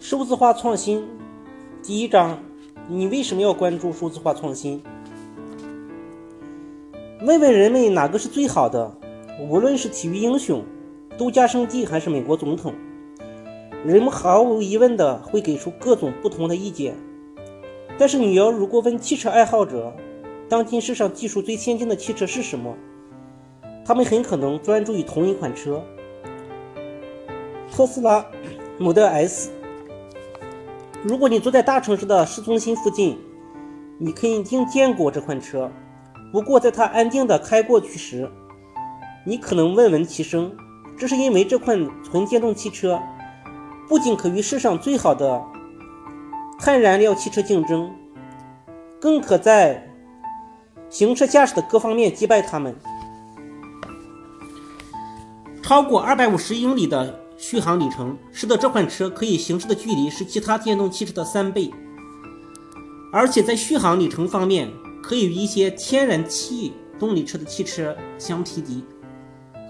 数字化创新，第一章，你为什么要关注数字化创新？问问人们哪个是最好的？无论是体育英雄、度假胜地还是美国总统，人们毫无疑问的会给出各种不同的意见。但是你要如果问汽车爱好者，当今世上技术最先进的汽车是什么？他们很可能专注于同一款车——特斯拉 Model S。如果你住在大城市的市中心附近，你肯定见过这款车。不过，在它安静地开过去时，你可能闻闻其声。这是因为这款纯电动汽车不仅可与世上最好的碳燃料汽车竞争，更可在行车驾驶的各方面击败它们。超过二百五十英里的。续航里程使得这款车可以行驶的距离是其他电动汽车的三倍，而且在续航里程方面可以与一些天然气动力车的汽车相匹敌。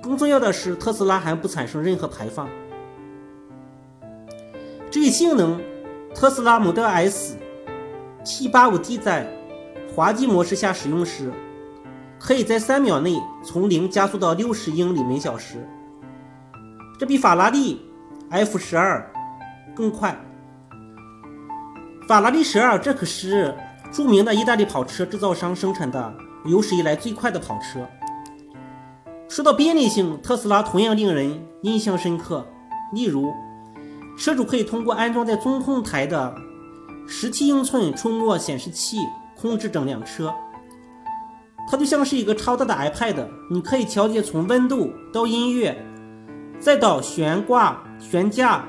更重要的是，特斯拉还不产生任何排放。至于性能，特斯拉 Model S P85D 在滑稽模式下使用时，可以在三秒内从零加速到六十英里每小时。这比法拉利 F 十二更快。法拉利十二，这可是著名的意大利跑车制造商生产的有史以来最快的跑车。说到便利性，特斯拉同样令人印象深刻。例如，车主可以通过安装在中控台的十七英寸触摸显示器控制整辆车。它就像是一个超大的 iPad，你可以调节从温度到音乐。再到悬挂、悬架、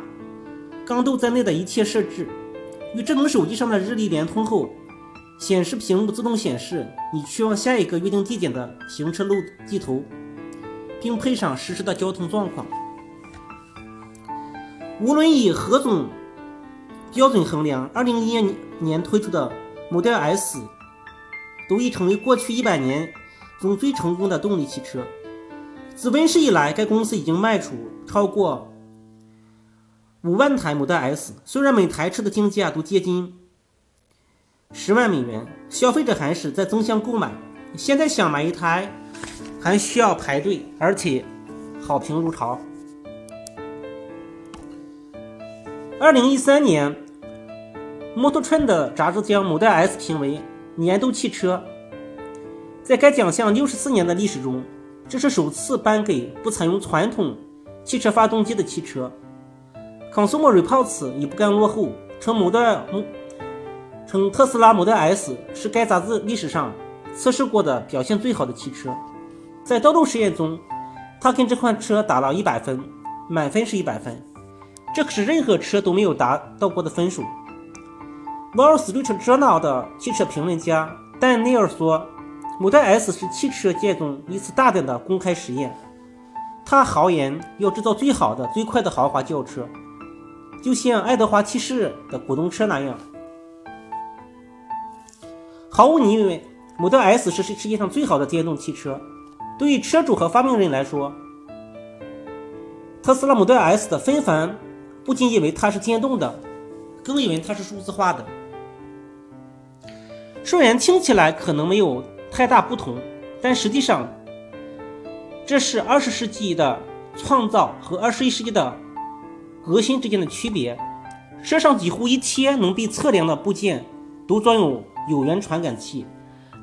钢豆在内的一切设置，与智能手机上的日历连通后，显示屏幕自动显示你去往下一个约定地点的行车路地图，并配上实时的交通状况。无论以何种标准衡量，2011年推出的 Model S 都已成为过去一百年中最成功的动力汽车。自问世以来，该公司已经卖出超过五万台 Model S。虽然每台车的定价都接近十万美元，消费者还是在争相购买。现在想买一台还需要排队，而且好评如潮。二零一三年，Motor Trend 杂志将 Model S 评为年度汽车。在该奖项六十四年的历史中，这是首次颁给不采用传统汽车发动机的汽车。Consumer Reports 也不甘落后，称 Model 称特斯拉 Model S 是该杂志历史上测试过的表现最好的汽车。在道路实验中，他跟这款车打了一百分，满分是一百分，这可是任何车都没有达到过的分数。Wall Street Journal 的汽车评论家丹尼尔说。Model S 是汽车界中一次大胆的公开实验。他豪言要制造最好的、最快的豪华轿车，就像爱德华七世的古董车那样。毫无疑问，Model S 是世世界上最好的电动汽车。对于车主和发明人来说，特斯拉 Model S 的纷繁不仅因为它是电动的，更因为它是数字化的。虽然听起来可能没有。太大不同，但实际上，这是二十世纪的创造和二十一世纪的革新之间的区别。车上几乎一切能被测量的部件都装有有源传感器，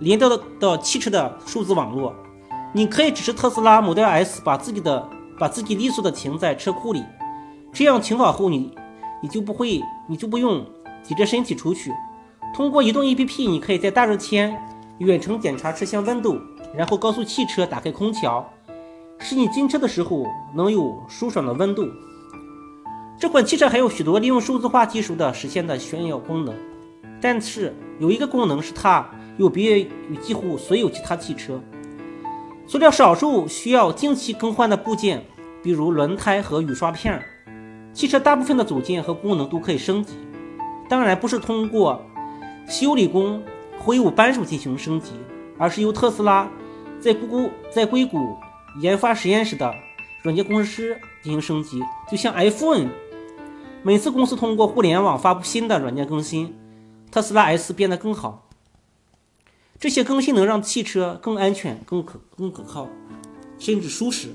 连到的到汽车的数字网络。你可以指示特斯拉 Model S 把自己的把自己利索的停在车库里，这样停好后你你就不会你就不用挤着身体出去。通过移动 APP，你可以在大热天。远程检查车厢温度，然后告诉汽车打开空调，使你进车的时候能有舒爽的温度。这款汽车还有许多利用数字化技术的实现的炫耀功能，但是有一个功能是它有别于几乎所有其他汽车。除了少数需要定期更换的部件，比如轮胎和雨刷片，汽车大部分的组件和功能都可以升级。当然不是通过修理工。挥舞扳手进行升级，而是由特斯拉在硅谷在硅谷研发实验室的软件工程师进行升级。就像 iPhone 每次公司通过互联网发布新的软件更新，特斯拉 S 变得更好。这些更新能让汽车更安全、更可、更可靠，甚至舒适。